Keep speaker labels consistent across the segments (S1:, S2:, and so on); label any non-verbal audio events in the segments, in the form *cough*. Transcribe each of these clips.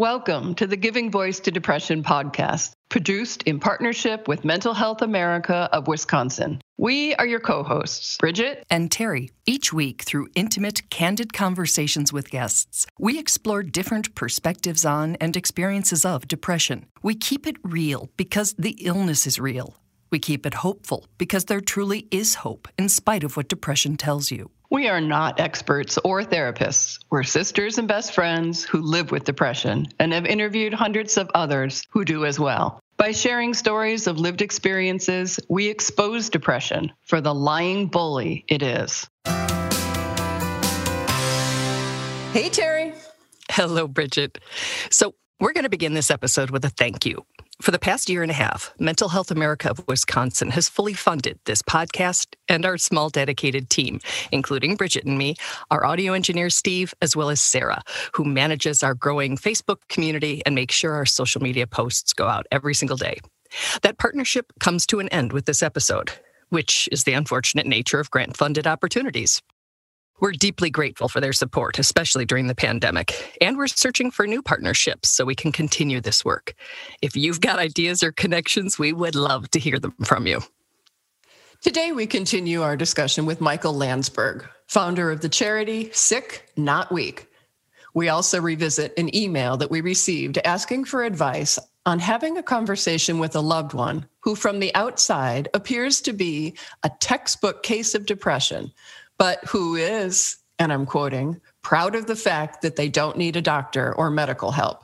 S1: Welcome to the Giving Voice to Depression podcast, produced in partnership with Mental Health America of Wisconsin. We are your co hosts, Bridget
S2: and Terry. Each week, through intimate, candid conversations with guests, we explore different perspectives on and experiences of depression. We keep it real because the illness is real. We keep it hopeful because there truly is hope in spite of what depression tells you.
S1: We are not experts or therapists. We're sisters and best friends who live with depression and have interviewed hundreds of others who do as well. By sharing stories of lived experiences, we expose depression for the lying bully it is.
S3: Hey, Terry.
S2: Hello, Bridget. So, we're going to begin this episode with a thank you. For the past year and a half, Mental Health America of Wisconsin has fully funded this podcast and our small dedicated team, including Bridget and me, our audio engineer Steve, as well as Sarah, who manages our growing Facebook community and makes sure our social media posts go out every single day. That partnership comes to an end with this episode, which is the unfortunate nature of grant funded opportunities. We're deeply grateful for their support, especially during the pandemic, and we're searching for new partnerships so we can continue this work. If you've got ideas or connections, we would love to hear them from you.
S3: Today, we continue our discussion with Michael Landsberg, founder of the charity Sick Not Weak. We also revisit an email that we received asking for advice on having a conversation with a loved one who, from the outside, appears to be a textbook case of depression, but who is, and I'm quoting, proud of the fact that they don't need a doctor or medical help.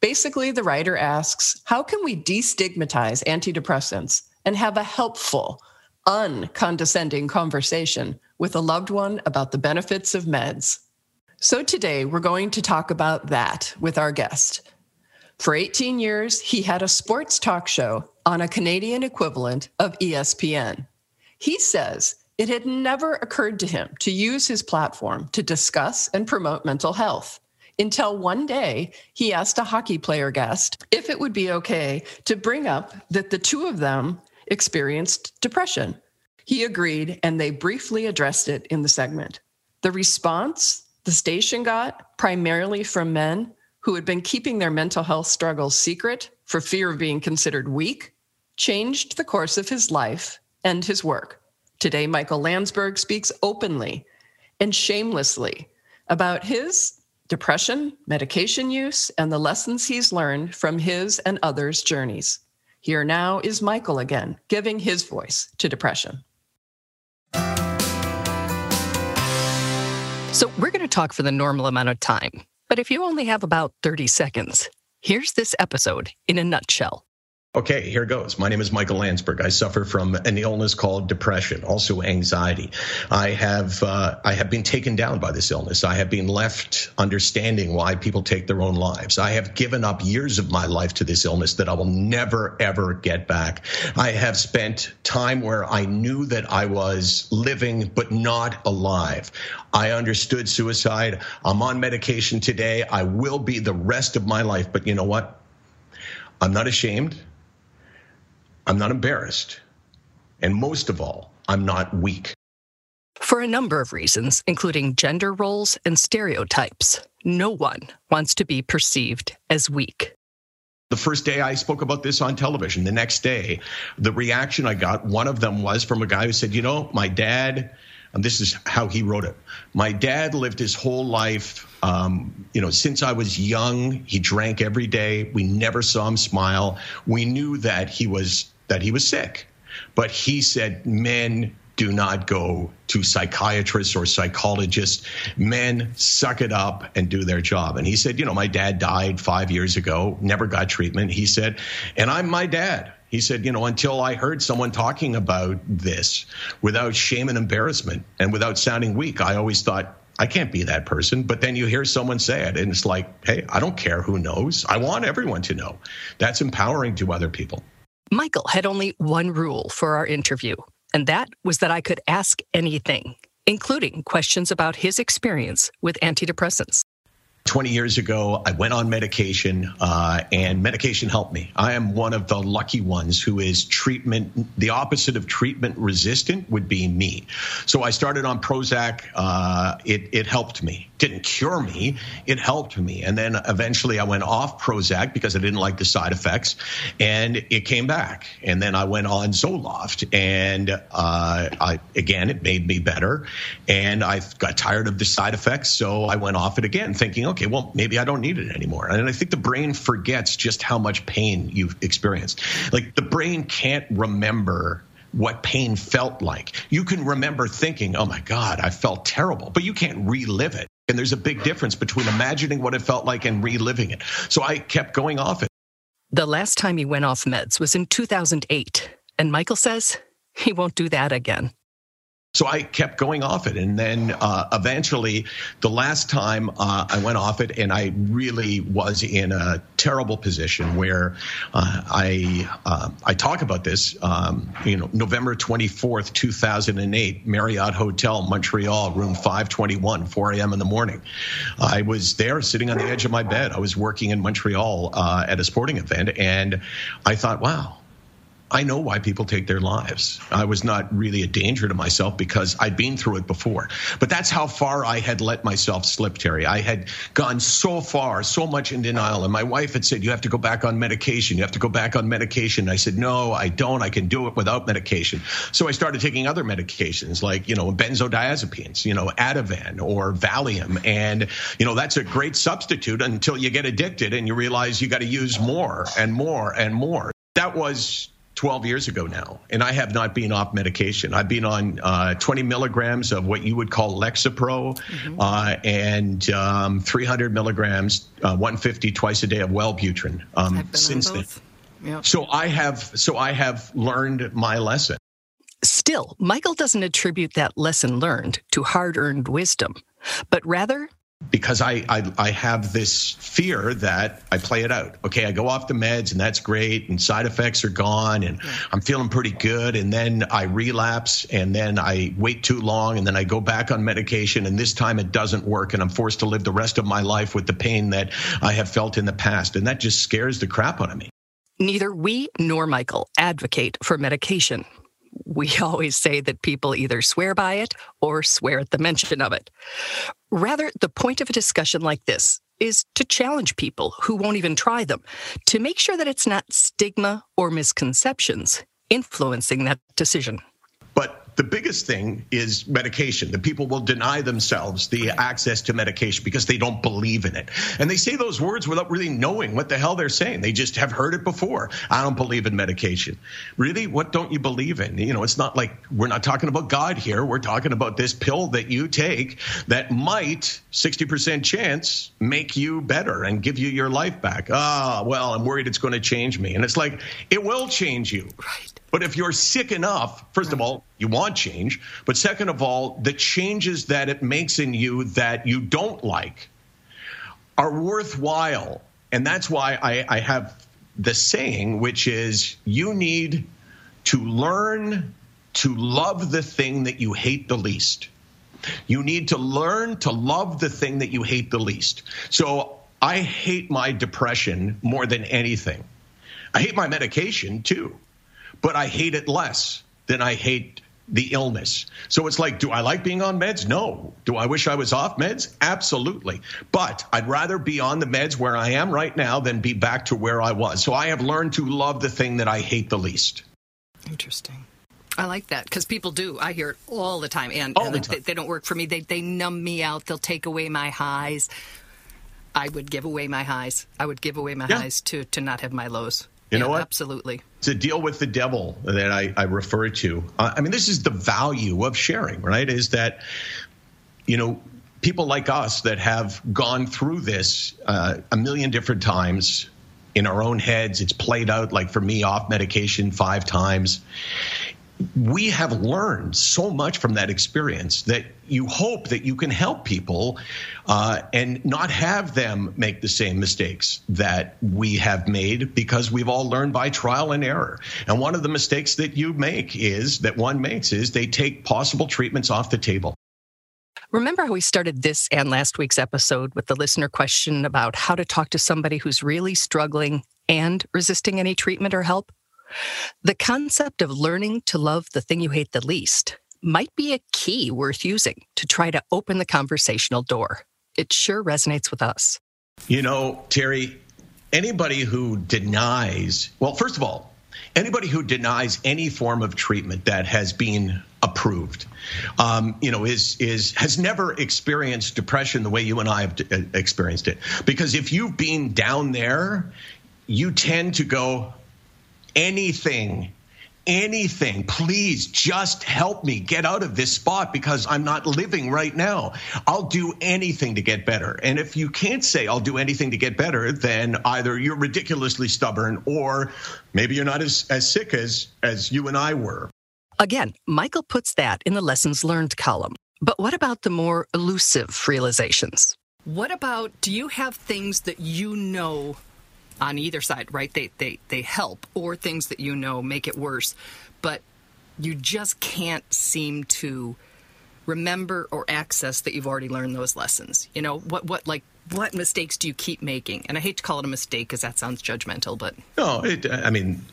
S3: Basically, the writer asks how can we destigmatize antidepressants and have a helpful, uncondescending conversation with a loved one about the benefits of meds? So, today we're going to talk about that with our guest. For 18 years, he had a sports talk show on a Canadian equivalent of ESPN. He says it had never occurred to him to use his platform to discuss and promote mental health until one day he asked a hockey player guest if it would be okay to bring up that the two of them experienced depression. He agreed, and they briefly addressed it in the segment. The response the station got, primarily from men who had been keeping their mental health struggles secret for fear of being considered weak, changed the course of his life and his work. Today, Michael Landsberg speaks openly and shamelessly about his depression, medication use, and the lessons he's learned from his and others' journeys. Here now is Michael again, giving his voice to depression.
S2: So, we're going to talk for the normal amount of time, but if you only have about 30 seconds, here's this episode in a nutshell.
S4: Okay, here goes. My name is Michael Landsberg. I suffer from an illness called depression, also anxiety. I have uh, I have been taken down by this illness. I have been left understanding why people take their own lives. I have given up years of my life to this illness that I will never ever get back. I have spent time where I knew that I was living but not alive. I understood suicide. I'm on medication today. I will be the rest of my life. But you know what? I'm not ashamed. I'm not embarrassed. And most of all, I'm not weak.
S2: For a number of reasons, including gender roles and stereotypes, no one wants to be perceived as weak.
S4: The first day I spoke about this on television, the next day, the reaction I got, one of them was from a guy who said, You know, my dad, and this is how he wrote it. My dad lived his whole life, um, you know, since I was young. He drank every day. We never saw him smile. We knew that he was that he was sick, but he said men do not go to psychiatrists or psychologists. Men suck it up and do their job. And he said, you know, my dad died five years ago, never got treatment. He said, and I'm my dad. He said, you know, until I heard someone talking about this without shame and embarrassment and without sounding weak, I always thought, I can't be that person. But then you hear someone say it, and it's like, hey, I don't care who knows. I want everyone to know. That's empowering to other people.
S2: Michael had only one rule for our interview, and that was that I could ask anything, including questions about his experience with antidepressants
S4: 20 years ago, I went on medication, uh, and medication helped me. I am one of the lucky ones who is treatment, the opposite of treatment resistant would be me. So I started on Prozac. Uh, it, it helped me. Didn't cure me, it helped me. And then eventually I went off Prozac because I didn't like the side effects, and it came back. And then I went on Zoloft, and uh, I, again, it made me better. And I got tired of the side effects, so I went off it again, thinking, okay, well, maybe I don't need it anymore. And I think the brain forgets just how much pain you've experienced. Like the brain can't remember what pain felt like. You can remember thinking, oh my God, I felt terrible, but you can't relive it. And there's a big difference between imagining what it felt like and reliving it. So I kept going off it.
S2: The last time he went off meds was in 2008. And Michael says he won't do that again.
S4: So I kept going off it. And then uh, eventually, the last time uh, I went off it, and I really was in a terrible position where uh, I uh, I talk about this, um, you know, November 24th, 2008, Marriott Hotel, Montreal, room 521, 4 a.m. in the morning. I was there sitting on the edge of my bed. I was working in Montreal uh, at a sporting event, and I thought, wow I know why people take their lives. I was not really a danger to myself because I'd been through it before. But that's how far I had let myself slip, Terry. I had gone so far, so much in denial. And my wife had said, You have to go back on medication. You have to go back on medication. I said, No, I don't. I can do it without medication. So I started taking other medications like, you know, benzodiazepines, you know, Ativan or Valium. And, you know, that's a great substitute until you get addicted and you realize you got to use more and more and more. That was 12 years ago now, and I have not been off medication. I've been on uh, 20 milligrams of what you would call Lexapro mm-hmm. uh, and um, 300 milligrams, uh, 150 twice a day of Wellbutrin um, since then. Yep. So I have so I have learned my lesson.
S2: Still, Michael doesn't attribute that lesson learned to hard-earned wisdom, but rather
S4: because I, I, I have this fear that I play it out. Okay, I go off the meds and that's great, and side effects are gone, and yeah. I'm feeling pretty good, and then I relapse, and then I wait too long, and then I go back on medication, and this time it doesn't work, and I'm forced to live the rest of my life with the pain that I have felt in the past, and that just scares the crap out of me.
S2: Neither we nor Michael advocate for medication we *laughs* always say that people either swear by it or swear at the mention of it. Rather, the point of a discussion like this is to challenge people who won't even try them, to make sure that it's not stigma or misconceptions influencing that decision.
S4: The biggest thing is medication. The people will deny themselves the access to medication because they don't believe in it. And they say those words without really knowing what the hell they're saying. They just have heard it before. I don't believe in medication. Really? What don't you believe in? You know, it's not like we're not talking about God here. We're talking about this pill that you take that might, 60% chance, make you better and give you your life back. Ah, well, I'm worried it's going to change me. And it's like, it will change you.
S2: Right.
S4: But if you're sick enough, first of all, you want change. But second of all, the changes that it makes in you that you don't like are worthwhile. And that's why I, I have the saying, which is you need to learn to love the thing that you hate the least. You need to learn to love the thing that you hate the least. So I hate my depression more than anything. I hate my medication too but I hate it less than I hate the illness. So it's like, do I like being on meds? No. Do I wish I was off meds? Absolutely. But I'd rather be on the meds where I am right now than be back to where I was. So I have learned to love the thing that I hate the least.
S2: Interesting. I like that because people do. I hear it all the time, and,
S4: all and the time.
S2: They, they, don't work for me. They they numb me out. They'll take away my highs. I would give away my highs. I would give away my yeah. highs to to not have my lows.
S4: You yeah, know what?
S2: Absolutely.
S4: To deal with the devil that I, I refer to. Uh, I mean, this is the value of sharing, right? Is that, you know, people like us that have gone through this uh, a million different times in our own heads. It's played out, like for me, off medication five times we have learned so much from that experience that you hope that you can help people uh, and not have them make the same mistakes that we have made because we've all learned by trial and error. And one of the mistakes that you make is that one makes is they take possible treatments off the table.
S2: Remember how we started this and last week's episode with the listener question about how to talk to somebody who's really struggling and resisting any treatment or help? The concept of learning to love the thing you hate the least might be a key worth using to try to open the conversational door. It sure resonates with us.
S4: You know, Terry, anybody who denies, well, first of all, anybody who denies any form of treatment that has been approved, um, you know, is is has never experienced depression the way you and I have uh, experienced it. Because if you've been down there, you tend to go anything anything. Please just help me get out of this spot because I'm not living right now. I'll do anything to get better. And if you can't say I'll do anything to get better, then either you're ridiculously stubborn or maybe you're not as, as sick as, as you and I were.
S2: Again, Michael puts that in the lessons learned column. But what about the more elusive realizations? What about do you have things that you know on either side, right? They they they help or things that you know make it worse, but you just can't seem to remember or access that you've already learned those lessons. You know, what what like what mistakes do you keep making? And I hate to call it a mistake because that sounds judgmental, but
S4: no, it, I mean,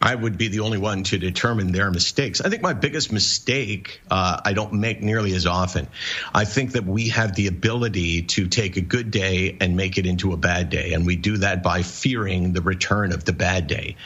S4: I would be the only one to determine their mistakes. I think my biggest mistake uh, I don't make nearly as often. I think that we have the ability to take a good day and make it into a bad day, and we do that by fearing the return of the bad day.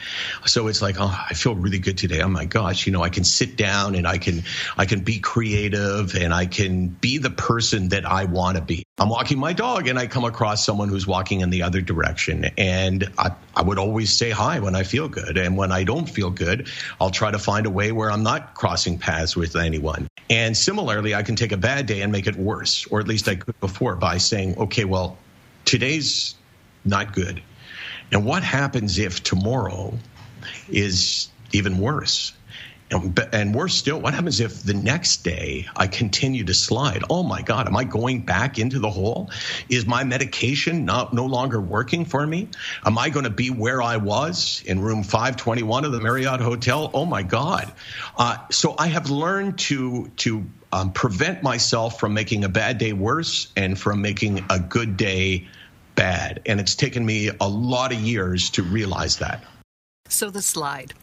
S4: So it's like, oh, I feel really good today. Oh my gosh, you know, I can sit down and I can I can be creative and I can be the person that I want to be. I'm walking my dog and I come across someone who's walking in the other direction, and I, I would always say hi when I feel good, and when I don't feel good, I'll try to find a way where I'm not crossing paths with anyone. And similarly, I can take a bad day and make it worse, or at least I could before by saying, okay, well, today's not good. And what happens if tomorrow is even worse? And, worse still, what happens if the next day I continue to slide? Oh my God, am I going back into the hole? Is my medication not no longer working for me? Am I going to be where I was in room 521 of the Marriott Hotel? Oh my God. Uh, so I have learned to to um, prevent myself from making a bad day worse and from making a good day bad. And it's taken me a lot of years to realize that.
S2: So the slide.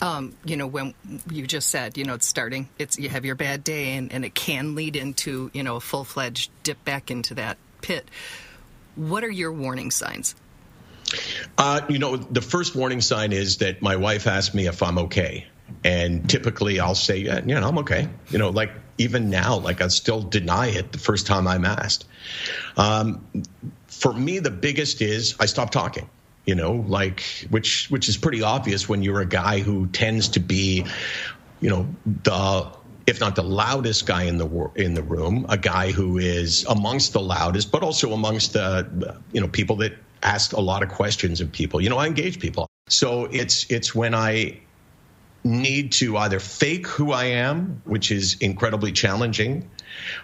S2: Um, you know, when you just said, you know, it's starting, it's you have your bad day, and, and it can lead into, you know, a full fledged dip back into that pit. What are your warning signs?
S4: Uh, you know, the first warning sign is that my wife asks me if I'm okay. And typically I'll say, yeah, you know, I'm okay. You know, like even now, like I still deny it the first time I'm asked. Um, for me, the biggest is I stop talking you know, like which which is pretty obvious when you're a guy who tends to be, you know, the if not the loudest guy in the in the room, a guy who is amongst the loudest, but also amongst the you know people that ask a lot of questions of people. You know, I engage people. So it's it's when I need to either fake who I am, which is incredibly challenging.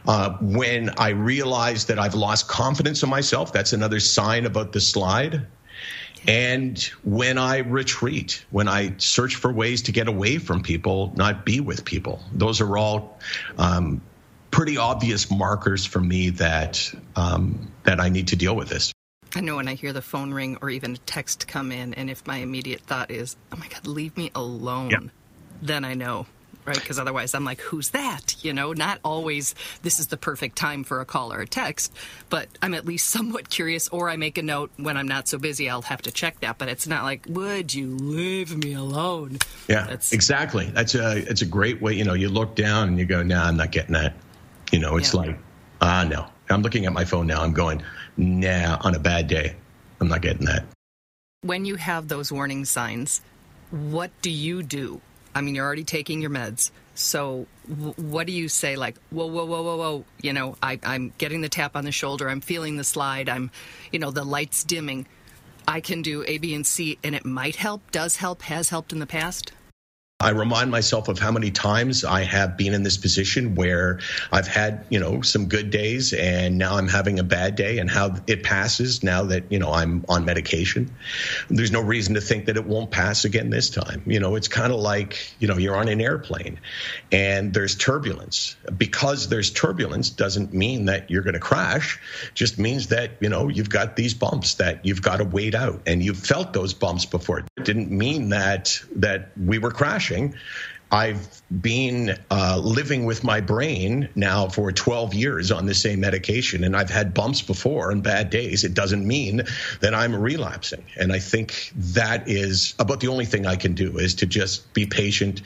S4: Uh, when I realize that I've lost confidence in myself, that's another sign about the slide. And when I retreat, when I search for ways to get away from people, not be with people, those are all um, pretty obvious markers for me that um, that I need to deal with this.
S2: I know when I hear the phone ring or even a text come in, and if my immediate thought is, "Oh my God, leave me alone," then I know right? Because otherwise, I'm like, who's that? You know, not always this is the perfect time for a call or a text, but I'm at least *laughs* somewhat curious, or I make a note when I'm not so busy, I'll have to check that. But it's not like, would you leave me alone?
S4: Yeah, That's, exactly. That's a it's a great way. You know, you look down and you go, nah, I'm not getting that. You know, it's yeah. like, ah, no. I'm looking at my phone now. I'm going, nah, on a bad day, I'm not getting that.
S2: When you have those warning signs, what do you do? I mean, you're already taking your meds. So, w- what do you say? Like, whoa, whoa, whoa, whoa, whoa. You know, I, I'm getting the tap on the shoulder. I'm feeling the slide. I'm, you know, the lights dimming. I can do A, B, and C, and it might help, does help, has helped in the past.
S4: I remind myself of how many times I have been in this position where I've had, you know, some good days and now I'm having a bad day and how it passes now that, you know, I'm on medication. There's no reason to think that it won't pass again this time. You know, it's kind of like, you know, you're on an airplane and there's turbulence. Because there's turbulence doesn't mean that you're going to crash, just means that, you know, you've got these bumps that you've got to wait out and you've felt those bumps before. It didn't mean that that we were crashing I've been uh, living with my brain now for 12 years on the same medication, and I've had bumps before and bad days. It doesn't mean that I'm relapsing. And I think that is about the only thing I can do is to just be patient,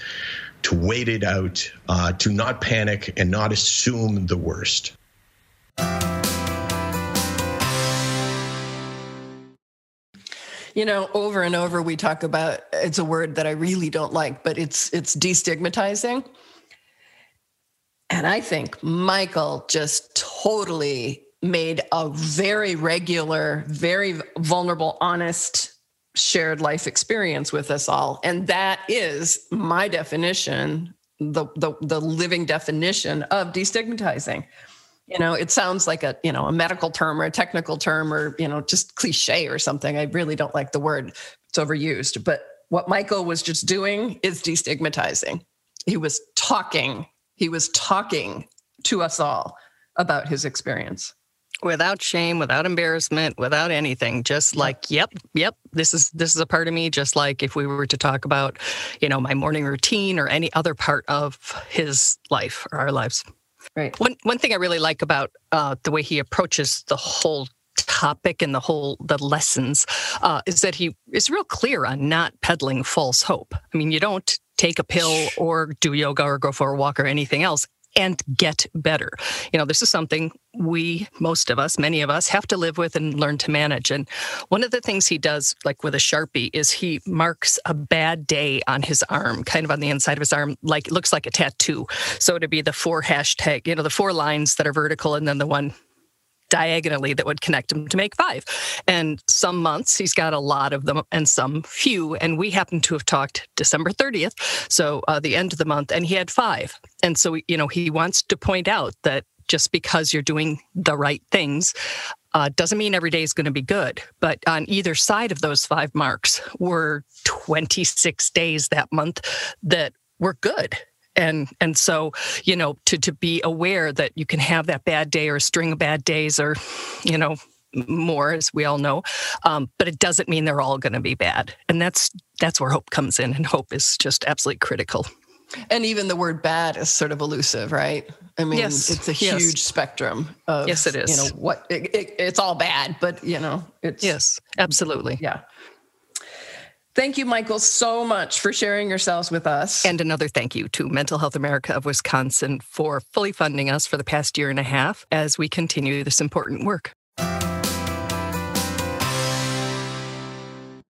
S4: to wait it out, uh, to not panic, and not assume the worst.
S3: You know, over and over we talk about it's a word that I really don't like, but it's it's destigmatizing. And I think Michael just totally made a very regular, very vulnerable, honest shared life experience with us all. And that is my definition, the the, the living definition of destigmatizing you know it sounds like a you know a medical term or a technical term or you know just cliche or something. I really don't like the word. It's overused. But what michael was just doing is destigmatizing. He was talking he was talking to us all about his experience.
S2: Without shame without embarrassment without anything. Just like yep yep this is this is a part of me. Just like if we were to talk about you know my morning routine or any other part of his life or our lives
S3: Right.
S2: One one thing I really like about uh, the way he approaches the whole topic and the whole the lessons uh, is that he is real clear on not peddling false hope. I mean, you don't take a pill or do yoga or go for a walk or anything else and get better. You know, this is something we, most of us, many of us, have to live with and learn to manage. And one of the things he does, like with a Sharpie, is he marks a bad day on his arm, kind of on the inside of his arm, like it looks like a tattoo. So to be the four hashtag, you know, the four lines that are vertical and then the one diagonally that would connect them to make five. And some months he's got a lot of them and some few. And we happen to have talked December 30th, so uh, the end of the month, and he had five. And so, you know, he wants to point out that just because you're doing the right things uh, doesn't mean every day is going to be good. But on either side of those five marks were 26 days that month that were good and and so you know to to be aware that you can have that bad day or a string of bad days or you know more as we all know um, but it doesn't mean they're all going to be bad. And that's that's where hope comes in and hope is just absolutely critical.
S3: And even the word bad is sort of elusive right? I mean yes. it's a huge yes. spectrum of
S2: yes it is.
S3: you know what it, it, it's all bad but you know it's
S2: yes absolutely.
S3: Yeah Thank you, Michael, so much for sharing yourselves with us.
S2: And another thank you to Mental Health America of Wisconsin for fully funding us for the past year and a half as we continue this important work.